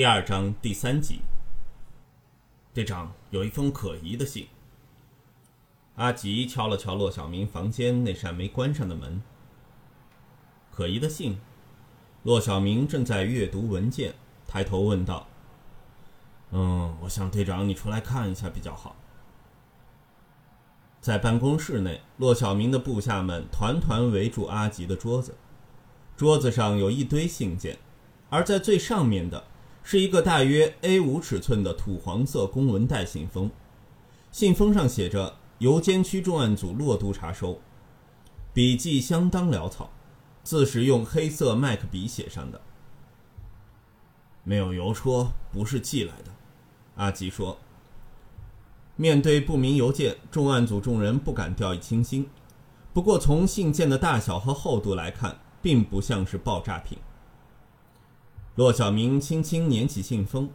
第二章第三集。队长有一封可疑的信。阿吉敲了敲骆小明房间那扇没关上的门。可疑的信。骆小明正在阅读文件，抬头问道：“嗯，我想队长你出来看一下比较好。”在办公室内，骆小明的部下们团团围住阿吉的桌子，桌子上有一堆信件，而在最上面的。是一个大约 A5 尺寸的土黄色公文袋信封，信封上写着“邮监区重案组落督查收”，笔迹相当潦草，字是用黑色麦克笔写上的。没有邮戳，不是寄来的，阿吉说。面对不明邮件，重案组众人不敢掉以轻心，不过从信件的大小和厚度来看，并不像是爆炸品。骆小明轻轻捻起信封，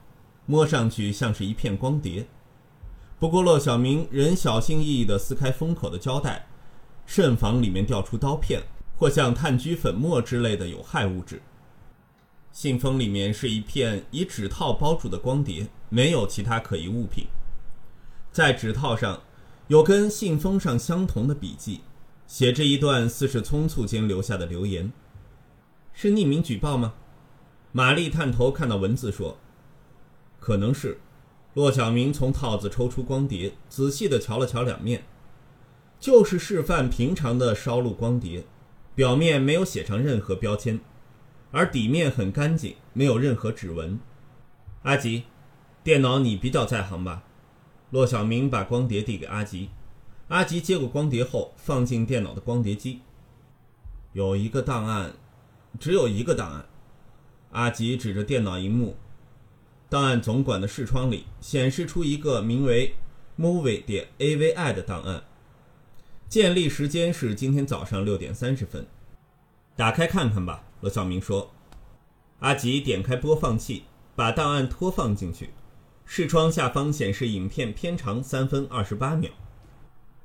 摸上去像是一片光碟。不过，骆小明仍小心翼翼地撕开封口的胶带，慎防里面掉出刀片或像炭疽粉末之类的有害物质。信封里面是一片以纸套包住的光碟，没有其他可疑物品。在纸套上，有跟信封上相同的笔记，写着一段似是匆促间留下的留言。是匿名举报吗？玛丽探头看到文字说：“可能是。”骆小明从套子抽出光碟，仔细地瞧了瞧两面，就是示范平常的烧录光碟，表面没有写上任何标签，而底面很干净，没有任何指纹。阿吉，电脑你比较在行吧？骆小明把光碟递给阿吉，阿吉接过光碟后放进电脑的光碟机。有一个档案，只有一个档案。阿吉指着电脑荧幕，档案总管的视窗里显示出一个名为 “movie 点 avi” 的档案，建立时间是今天早上六点三十分。打开看看吧，罗小明说。阿吉点开播放器，把档案拖放进去。视窗下方显示影片片长三分二十八秒，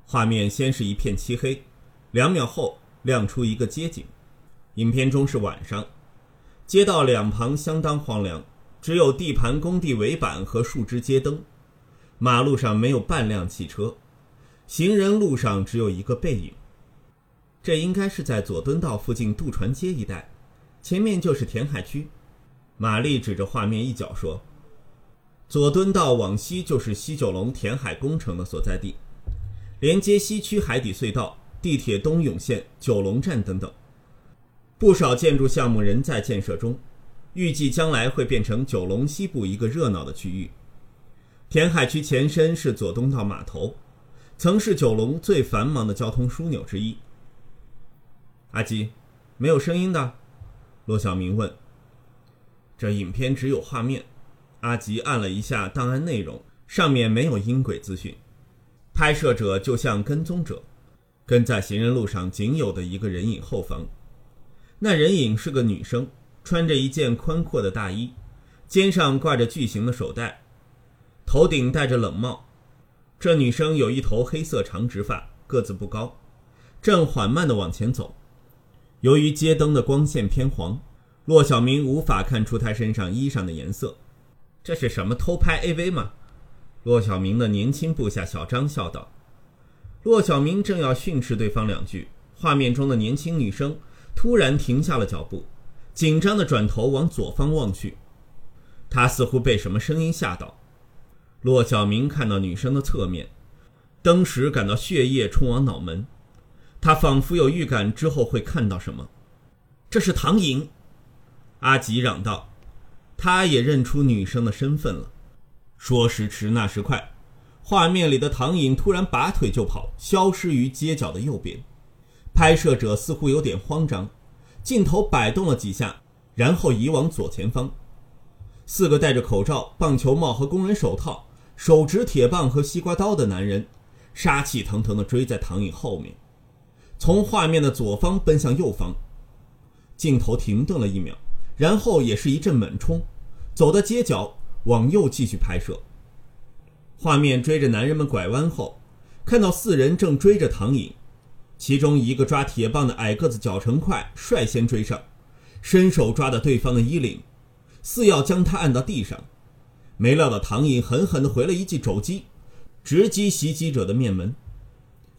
画面先是一片漆黑，两秒后亮出一个街景，影片中是晚上。街道两旁相当荒凉，只有地盘工地围板和树枝街灯，马路上没有半辆汽车，行人路上只有一个背影。这应该是在佐敦道附近渡船街一带，前面就是填海区。玛丽指着画面一角说：“佐敦道往西就是西九龙填海工程的所在地，连接西区海底隧道、地铁东涌线、九龙站等等。”不少建筑项目仍在建设中，预计将来会变成九龙西部一个热闹的区域。填海区前身是佐东道码头，曾是九龙最繁忙的交通枢纽之一。阿吉，没有声音的，骆小明问。这影片只有画面。阿吉按了一下档案内容，上面没有音轨资讯。拍摄者就像跟踪者，跟在行人路上仅有的一个人影后方。那人影是个女生，穿着一件宽阔的大衣，肩上挂着巨型的手袋，头顶戴着冷帽。这女生有一头黑色长直发，个子不高，正缓慢地往前走。由于街灯的光线偏黄，骆小明无法看出她身上衣裳的颜色。这是什么偷拍 AV 吗？骆小明的年轻部下小张笑道。骆小明正要训斥对方两句，画面中的年轻女生。突然停下了脚步，紧张地转头往左方望去。他似乎被什么声音吓到。骆小明看到女生的侧面，当时感到血液冲往脑门。他仿佛有预感之后会看到什么。这是唐颖，阿吉嚷道。他也认出女生的身份了。说时迟，那时快，画面里的唐颖突然拔腿就跑，消失于街角的右边。拍摄者似乎有点慌张，镜头摆动了几下，然后移往左前方。四个戴着口罩、棒球帽和工人手套、手执铁棒和西瓜刀的男人，杀气腾腾地追在唐颖后面，从画面的左方奔向右方。镜头停顿了一秒，然后也是一阵猛冲，走到街角，往右继续拍摄。画面追着男人们拐弯后，看到四人正追着唐颖。其中一个抓铁棒的矮个子脚程快，率先追上，伸手抓到对方的衣领，似要将他按到地上。没料到唐颖狠狠地回了一记肘击，直击袭击者的面门。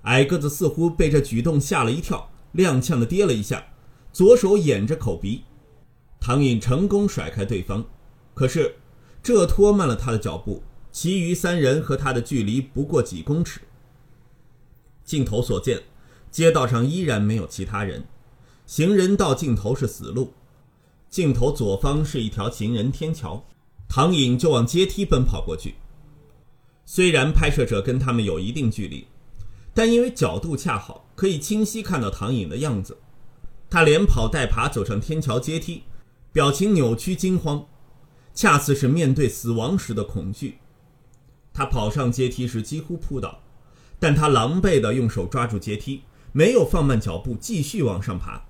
矮个子似乎被这举动吓了一跳，踉跄地跌了一下，左手掩着口鼻。唐颖成功甩开对方，可是这拖慢了他的脚步。其余三人和他的距离不过几公尺。镜头所见，街道上依然没有其他人，行人道尽头是死路。镜头左方是一条行人天桥，唐颖就往阶梯奔跑过去。虽然拍摄者跟他们有一定距离，但因为角度恰好，可以清晰看到唐颖的样子。他连跑带爬走上天桥阶梯，表情扭曲惊慌，恰似是面对死亡时的恐惧。他跑上阶梯时几乎扑倒，但他狼狈地用手抓住阶梯，没有放慢脚步，继续往上爬。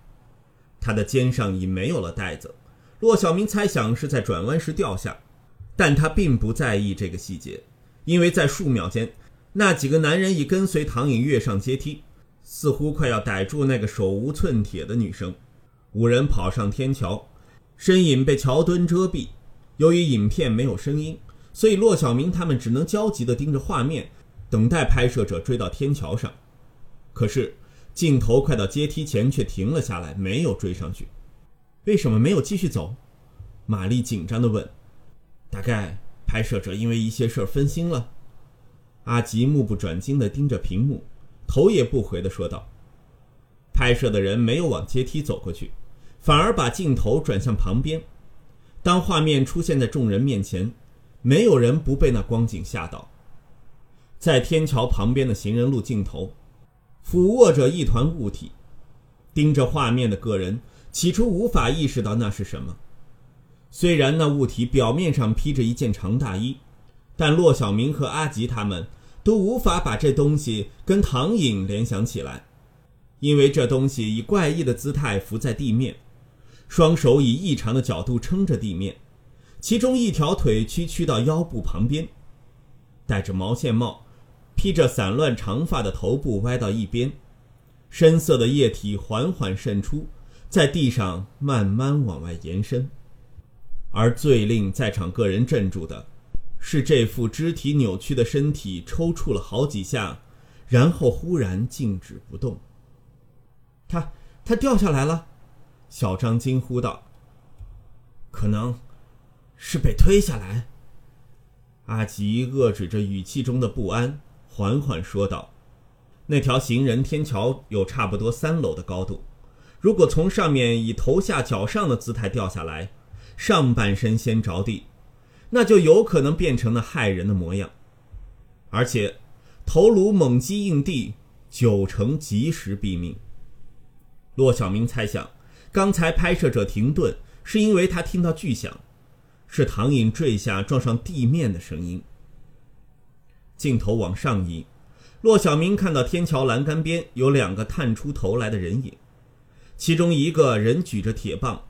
他的肩上已没有了带子，骆小明猜想是在转弯时掉下，但他并不在意这个细节，因为在数秒间，那几个男人已跟随唐颖跃上阶梯，似乎快要逮住那个手无寸铁的女生。五人跑上天桥，身影被桥墩遮蔽，由于影片没有声音。所以，骆小明他们只能焦急地盯着画面，等待拍摄者追到天桥上。可是，镜头快到阶梯前，却停了下来，没有追上去。为什么没有继续走？玛丽紧张地问。大概拍摄者因为一些事儿分心了。阿吉目不转睛地盯着屏幕，头也不回地说道。拍摄的人没有往阶梯走过去，反而把镜头转向旁边。当画面出现在众人面前。没有人不被那光景吓到。在天桥旁边的行人路尽头，俯卧着一团物体，盯着画面的个人起初无法意识到那是什么。虽然那物体表面上披着一件长大衣，但骆小明和阿吉他们都无法把这东西跟唐颖联想起来，因为这东西以怪异的姿态伏在地面，双手以异常的角度撑着地面。其中一条腿屈曲到腰部旁边，戴着毛线帽，披着散乱长发的头部歪到一边，深色的液体缓缓渗出，在地上慢慢往外延伸。而最令在场个人镇住的，是这副肢体扭曲的身体抽搐了好几下，然后忽然静止不动。他他掉下来了，小张惊呼道：“可能。”是被推下来。阿吉遏制着语气中的不安，缓缓说道：“那条行人天桥有差不多三楼的高度，如果从上面以头下脚上的姿态掉下来，上半身先着地，那就有可能变成了骇人的模样。而且，头颅猛击硬地，九成及时毙命。”骆小明猜想，刚才拍摄者停顿，是因为他听到巨响。是唐颖坠下撞上地面的声音。镜头往上移，骆小明看到天桥栏杆边有两个探出头来的人影，其中一个人举着铁棒，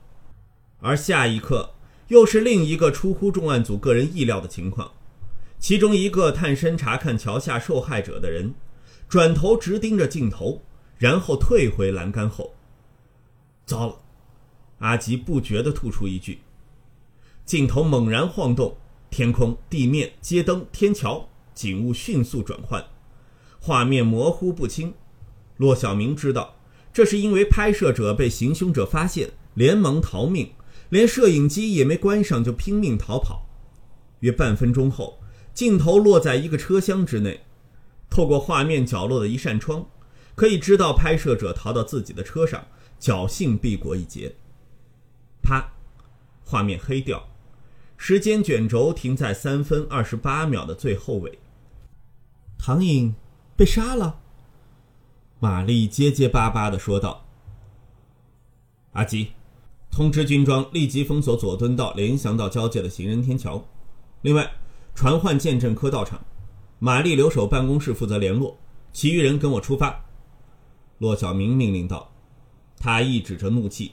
而下一刻又是另一个出乎重案组个人意料的情况：其中一个探身查看桥下受害者的人，转头直盯着镜头，然后退回栏杆后。糟了！阿吉不觉地吐出一句。镜头猛然晃动，天空、地面、街灯、天桥景物迅速转换，画面模糊不清。骆小明知道，这是因为拍摄者被行凶者发现，连忙逃命，连摄影机也没关上就拼命逃跑。约半分钟后，镜头落在一个车厢之内，透过画面角落的一扇窗，可以知道拍摄者逃到自己的车上，侥幸避过一劫。啪，画面黑掉。时间卷轴停在三分二十八秒的最后尾。唐颖被杀了。玛丽结结巴巴地说道：“阿吉，通知军装立即封锁左敦道联翔道交界的行人天桥。另外，传唤鉴证科到场，玛丽留守办公室负责联络，其余人跟我出发。”骆小明命令道。他抑制着怒气，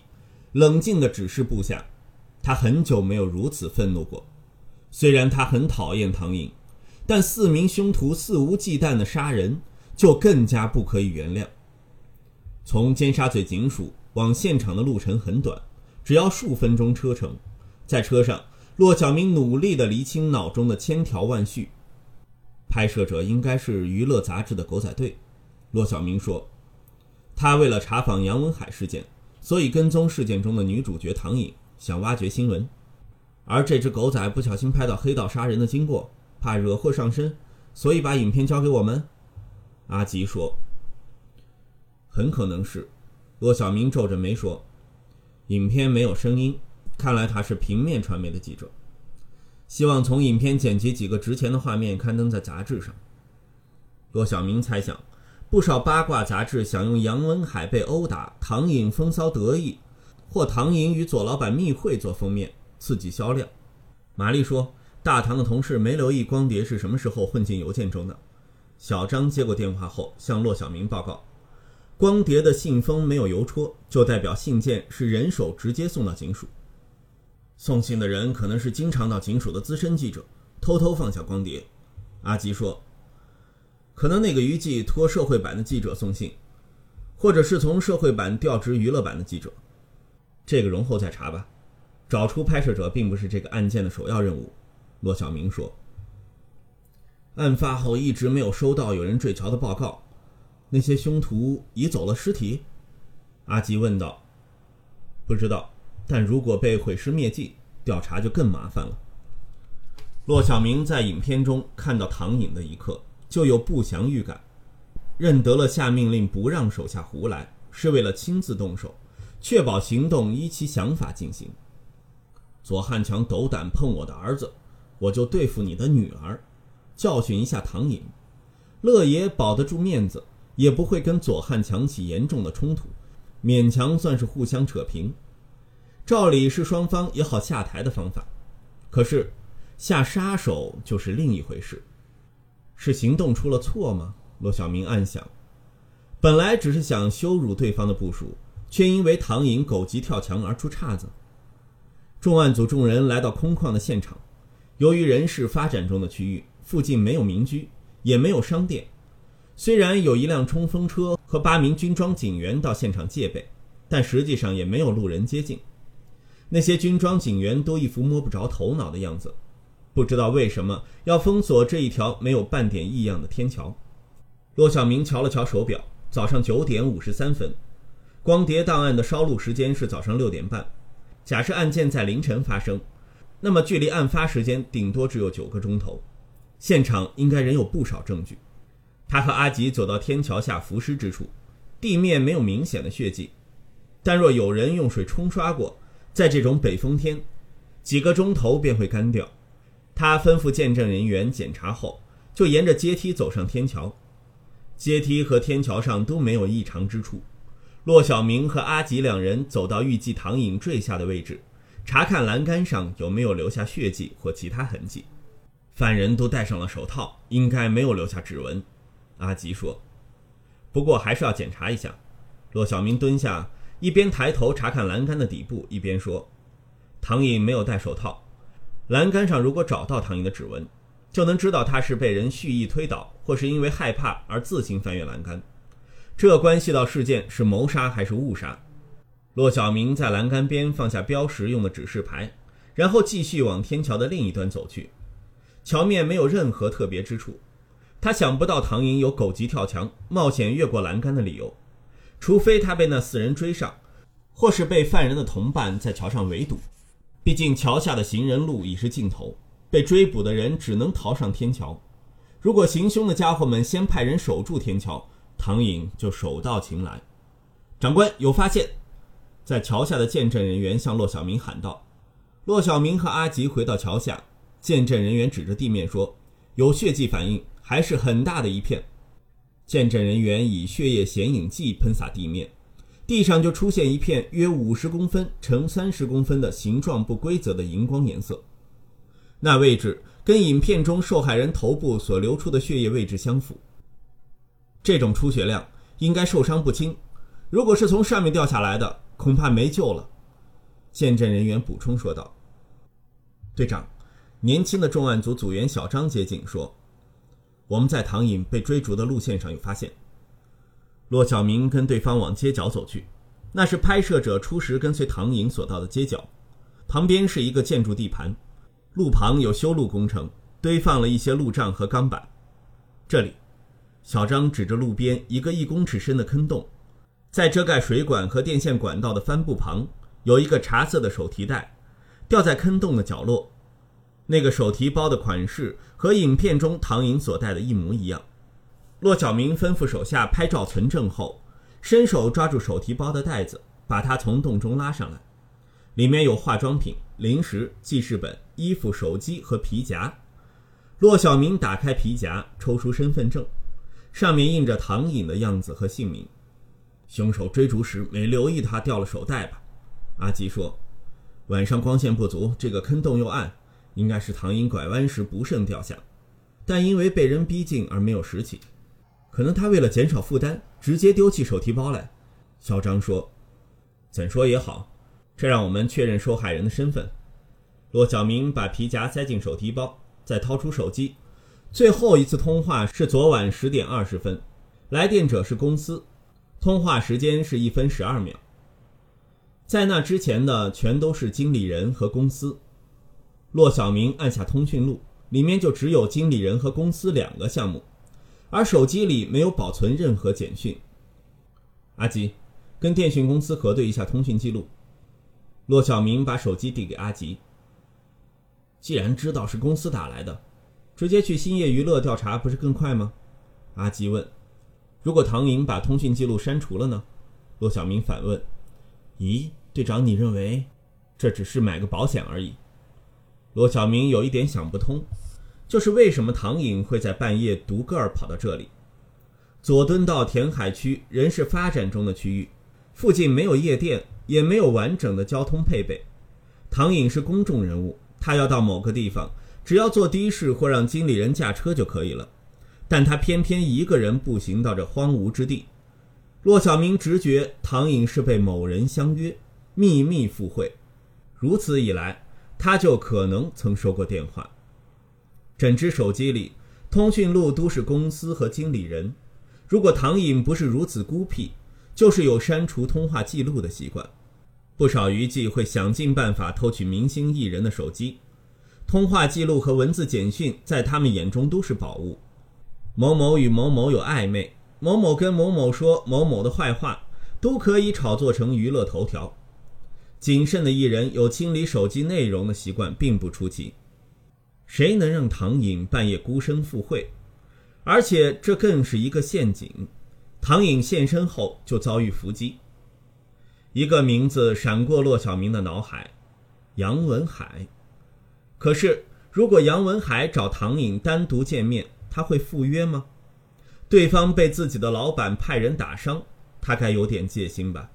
冷静地指示部下。他很久没有如此愤怒过，虽然他很讨厌唐颖，但四名凶徒肆无忌惮的杀人就更加不可以原谅。从尖沙咀警署往现场的路程很短，只要数分钟车程。在车上，骆小明努力地厘清脑中的千条万绪。拍摄者应该是娱乐杂志的狗仔队，骆小明说。他为了查访杨文海事件，所以跟踪事件中的女主角唐颖，想挖掘新闻。而这只狗仔不小心拍到黑道杀人的经过，怕惹祸上身，所以把影片交给我们。阿吉说：“很可能是。”骆小明皱着眉说：“影片没有声音，看来他是平面传媒的记者，希望从影片剪辑几个值钱的画面刊登在杂志上。”骆小明猜想。不少八卦杂志想用杨文海被殴打、唐颖风骚得意，或唐颖与左老板密会做封面，刺激销量。玛丽说：“大堂的同事没留意光碟是什么时候混进邮件中的。”小张接过电话后向骆小明报告：“光碟的信封没有邮戳，就代表信件是人手直接送到警署。送信的人可能是经常到警署的资深记者，偷偷放下光碟。”阿吉说。可能那个娱记托社会版的记者送信，或者是从社会版调职娱乐版的记者，这个容后再查吧。找出拍摄者并不是这个案件的首要任务。骆小明说。案发后一直没有收到有人坠桥的报告，那些凶徒移走了尸体？阿吉问道。不知道，但如果被毁尸灭迹，调查就更麻烦了。骆小明在影片中看到唐颖的一刻。就有不祥预感，认得了下命令不让手下胡来，是为了亲自动手，确保行动依其想法进行。左汉强斗胆碰我的儿子，我就对付你的女儿，教训一下唐颖。乐爷保得住面子，也不会跟左汉强起严重的冲突，勉强算是互相扯平。照理是双方也好下台的方法，可是下杀手就是另一回事。是行动出了错吗？骆小明暗想，本来只是想羞辱对方的部署，却因为唐颖狗急跳墙而出岔子。重案组众人来到空旷的现场，由于人事发展中的区域附近没有民居，也没有商店，虽然有一辆冲锋车和八名军装警员到现场戒备，但实际上也没有路人接近。那些军装警员都一副摸不着头脑的样子。不知道为什么要封锁这一条没有半点异样的天桥。骆小明瞧了瞧手表，早上九点五十三分，光碟档案的烧录时间是早上六点半。假设案件在凌晨发生，那么距离案发时间顶多只有九个钟头，现场应该仍有不少证据。他和阿吉走到天桥下浮尸之处，地面没有明显的血迹，但若有人用水冲刷过，在这种北风天，几个钟头便会干掉。他吩咐见证人员检查后，就沿着阶梯走上天桥。阶梯和天桥上都没有异常之处。骆小明和阿吉两人走到预计唐颖坠下的位置，查看栏杆上有没有留下血迹或其他痕迹。犯人都戴上了手套，应该没有留下指纹。阿吉说：“不过还是要检查一下。”骆小明蹲下，一边抬头查看栏杆的底部，一边说：“唐颖没有戴手套。”栏杆上如果找到唐颖的指纹，就能知道他是被人蓄意推倒，或是因为害怕而自行翻越栏杆。这关系到事件是谋杀还是误杀。骆小明在栏杆边放下标识用的指示牌，然后继续往天桥的另一端走去。桥面没有任何特别之处，他想不到唐颖有狗急跳墙、冒险越过栏杆的理由，除非他被那四人追上，或是被犯人的同伴在桥上围堵。毕竟桥下的行人路已是尽头，被追捕的人只能逃上天桥。如果行凶的家伙们先派人守住天桥，唐颖就手到擒来。长官有发现，在桥下的见证人员向骆小明喊道。骆小明和阿吉回到桥下，见证人员指着地面说：“有血迹反应，还是很大的一片。”见证人员以血液显影剂喷洒地面。地上就出现一片约五十公分乘三十公分的形状不规则的荧光颜色，那位置跟影片中受害人头部所流出的血液位置相符。这种出血量应该受伤不轻，如果是从上面掉下来的，恐怕没救了。见证人员补充说道：“队长，年轻的重案组组员小张接警说，我们在唐颖被追逐的路线上有发现。”骆小明跟对方往街角走去，那是拍摄者初时跟随唐颖所到的街角，旁边是一个建筑地盘，路旁有修路工程，堆放了一些路障和钢板。这里，小张指着路边一个一公尺深的坑洞，在遮盖水管和电线管道的帆布旁，有一个茶色的手提袋，吊在坑洞的角落。那个手提包的款式和影片中唐颖所戴的一模一样。骆小明吩咐手下拍照存证后，伸手抓住手提包的袋子，把它从洞中拉上来。里面有化妆品、零食、记事本、衣服、手机和皮夹。骆小明打开皮夹，抽出身份证，上面印着唐颖的样子和姓名。凶手追逐时没留意他掉了手袋吧？阿吉说：“晚上光线不足，这个坑洞又暗。”应该是唐英拐弯时不慎掉下，但因为被人逼近而没有拾起。可能他为了减少负担，直接丢弃手提包来。小张说：“怎说也好，这让我们确认受害人的身份。”骆小明把皮夹塞进手提包，再掏出手机。最后一次通话是昨晚十点二十分，来电者是公司，通话时间是一分十二秒。在那之前的全都是经理人和公司。骆小明按下通讯录，里面就只有经理人和公司两个项目，而手机里没有保存任何简讯。阿吉，跟电讯公司核对一下通讯记录。骆小明把手机递给阿吉。既然知道是公司打来的，直接去兴业娱乐调查不是更快吗？阿吉问。如果唐颖把通讯记录删除了呢？骆小明反问。咦，队长，你认为这只是买个保险而已？罗小明有一点想不通，就是为什么唐颖会在半夜独个儿跑到这里？佐敦道填海区仍是发展中的区域，附近没有夜店，也没有完整的交通配备。唐颖是公众人物，他要到某个地方，只要坐的士或让经理人驾车就可以了。但他偏偏一个人步行到这荒芜之地。骆小明直觉唐颖是被某人相约，秘密赴会。如此一来。他就可能曾收过电话。整只手机里通讯录都是公司和经理人。如果唐颖不是如此孤僻，就是有删除通话记录的习惯。不少娱记会想尽办法偷取明星艺人的手机，通话记录和文字简讯在他们眼中都是宝物。某某与某某有暧昧，某某跟某某说某某的坏话，都可以炒作成娱乐头条。谨慎的艺人有清理手机内容的习惯，并不出奇。谁能让唐颖半夜孤身赴会？而且这更是一个陷阱。唐颖现身后就遭遇伏击。一个名字闪过骆小明的脑海：杨文海。可是，如果杨文海找唐颖单独见面，他会赴约吗？对方被自己的老板派人打伤，他该有点戒心吧？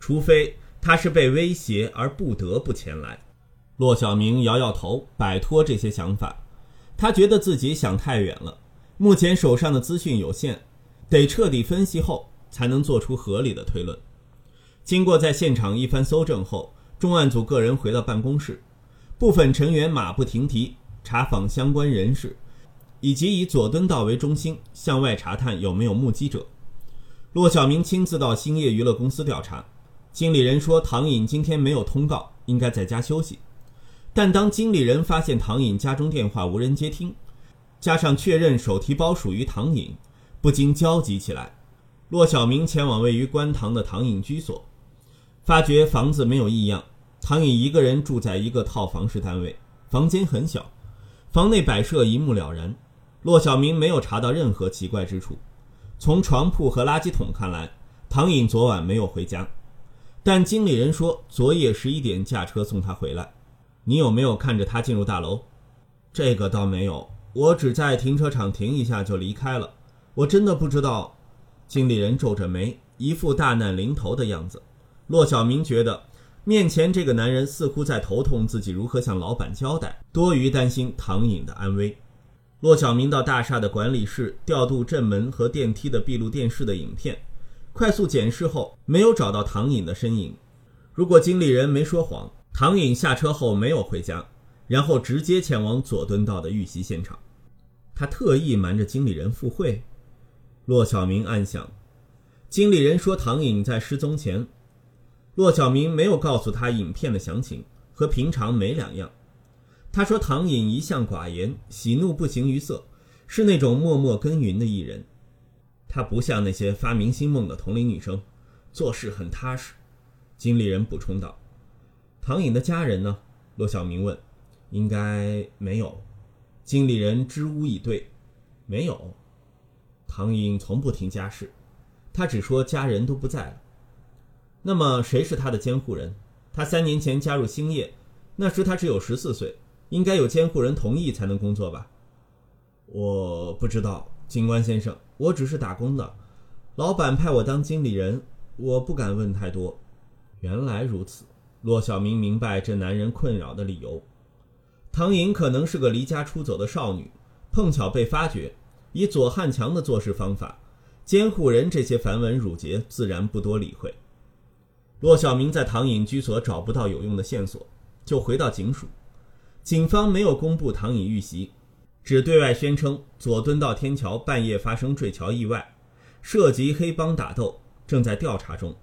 除非……他是被威胁而不得不前来。骆小明摇摇头，摆脱这些想法。他觉得自己想太远了。目前手上的资讯有限，得彻底分析后才能做出合理的推论。经过在现场一番搜证后，重案组个人回到办公室，部分成员马不停蹄查访相关人士，以及以佐敦道为中心向外查探有没有目击者。骆小明亲自到兴业娱乐公司调查。经理人说唐颖今天没有通告，应该在家休息。但当经理人发现唐颖家中电话无人接听，加上确认手提包属于唐颖，不禁焦急起来。骆小明前往位于观塘的唐颖居所，发觉房子没有异样。唐颖一个人住在一个套房式单位，房间很小，房内摆设一目了然。骆小明没有查到任何奇怪之处。从床铺和垃圾桶看来，唐颖昨晚没有回家。但经理人说，昨夜十一点驾车送他回来。你有没有看着他进入大楼？这个倒没有，我只在停车场停一下就离开了。我真的不知道。经理人皱着眉，一副大难临头的样子。骆小明觉得，面前这个男人似乎在头痛自己如何向老板交代，多余担心唐颖的安危。骆小明到大厦的管理室调度正门和电梯的闭路电视的影片。快速检视后，没有找到唐颖的身影。如果经理人没说谎，唐颖下车后没有回家，然后直接前往佐敦道的遇袭现场。他特意瞒着经理人赴会。骆小明暗想，经理人说唐颖在失踪前，骆小明没有告诉他影片的详情，和平常没两样。他说唐颖一向寡言，喜怒不形于色，是那种默默耕耘的艺人。他不像那些发明星梦的同龄女生，做事很踏实。经理人补充道：“唐颖的家人呢？”骆小明问。“应该没有。”经理人支吾以对：“没有。”唐颖从不提家事，他只说家人都不在了。那么谁是他的监护人？他三年前加入兴业，那时他只有十四岁，应该有监护人同意才能工作吧？我不知道，警官先生。我只是打工的，老板派我当经理人，我不敢问太多。原来如此，骆小明明白这男人困扰的理由。唐颖可能是个离家出走的少女，碰巧被发觉，以左汉强的做事方法，监护人这些繁文缛节自然不多理会。骆小明在唐颖居所找不到有用的线索，就回到警署。警方没有公布唐颖遇袭。只对外宣称左敦道天桥半夜发生坠桥意外，涉及黑帮打斗，正在调查中。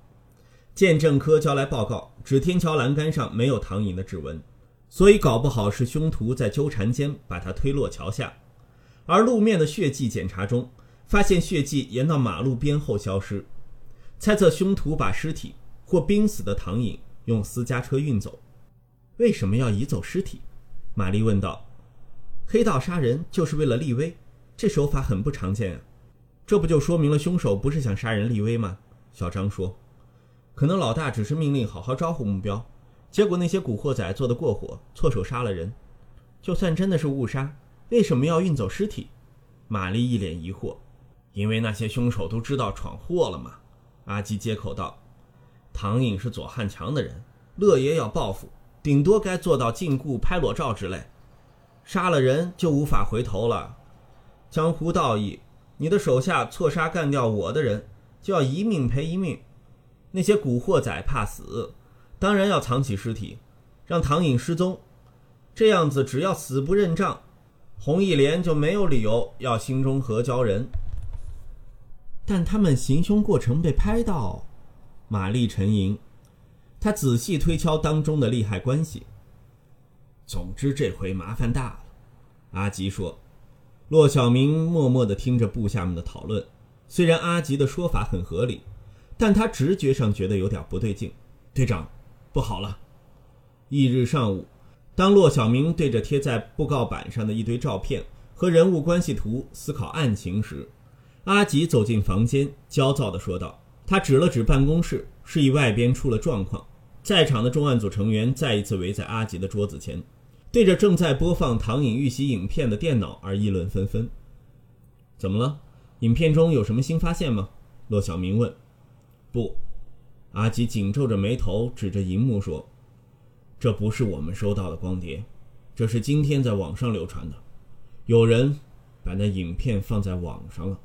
鉴证科交来报告，指天桥栏杆上没有唐颖的指纹，所以搞不好是凶徒在纠缠间把他推落桥下。而路面的血迹检查中，发现血迹沿到马路边后消失，猜测凶徒把尸体或濒死的唐颖用私家车运走。为什么要移走尸体？玛丽问道。黑道杀人就是为了立威，这手法很不常见啊！这不就说明了凶手不是想杀人立威吗？小张说：“可能老大只是命令好好招呼目标，结果那些古惑仔做的过火，错手杀了人。就算真的是误杀，为什么要运走尸体？”玛丽一脸疑惑：“因为那些凶手都知道闯祸了嘛。”阿基接口道：“唐颖是左汉强的人，乐爷要报复，顶多该做到禁锢、拍裸照之类。”杀了人就无法回头了，江湖道义，你的手下错杀干掉我的人，就要一命赔一命。那些古惑仔怕死，当然要藏起尸体，让唐颖失踪。这样子，只要死不认账，洪义莲就没有理由要心中何交人。但他们行凶过程被拍到，玛丽沉吟，他仔细推敲当中的利害关系。总之，这回麻烦大了。阿吉说：“骆小明默默地听着部下们的讨论。虽然阿吉的说法很合理，但他直觉上觉得有点不对劲。队长，不好了！”翌日上午，当骆小明对着贴在布告板上的一堆照片和人物关系图思考案情时，阿吉走进房间，焦躁地说道：“他指了指办公室，示意外边出了状况。”在场的重案组成员再一次围在阿吉的桌子前。对着正在播放唐颖遇袭影片的电脑而议论纷纷。怎么了？影片中有什么新发现吗？骆小明问。不，阿吉紧皱着眉头，指着荧幕说：“这不是我们收到的光碟，这是今天在网上流传的。有人把那影片放在网上了。”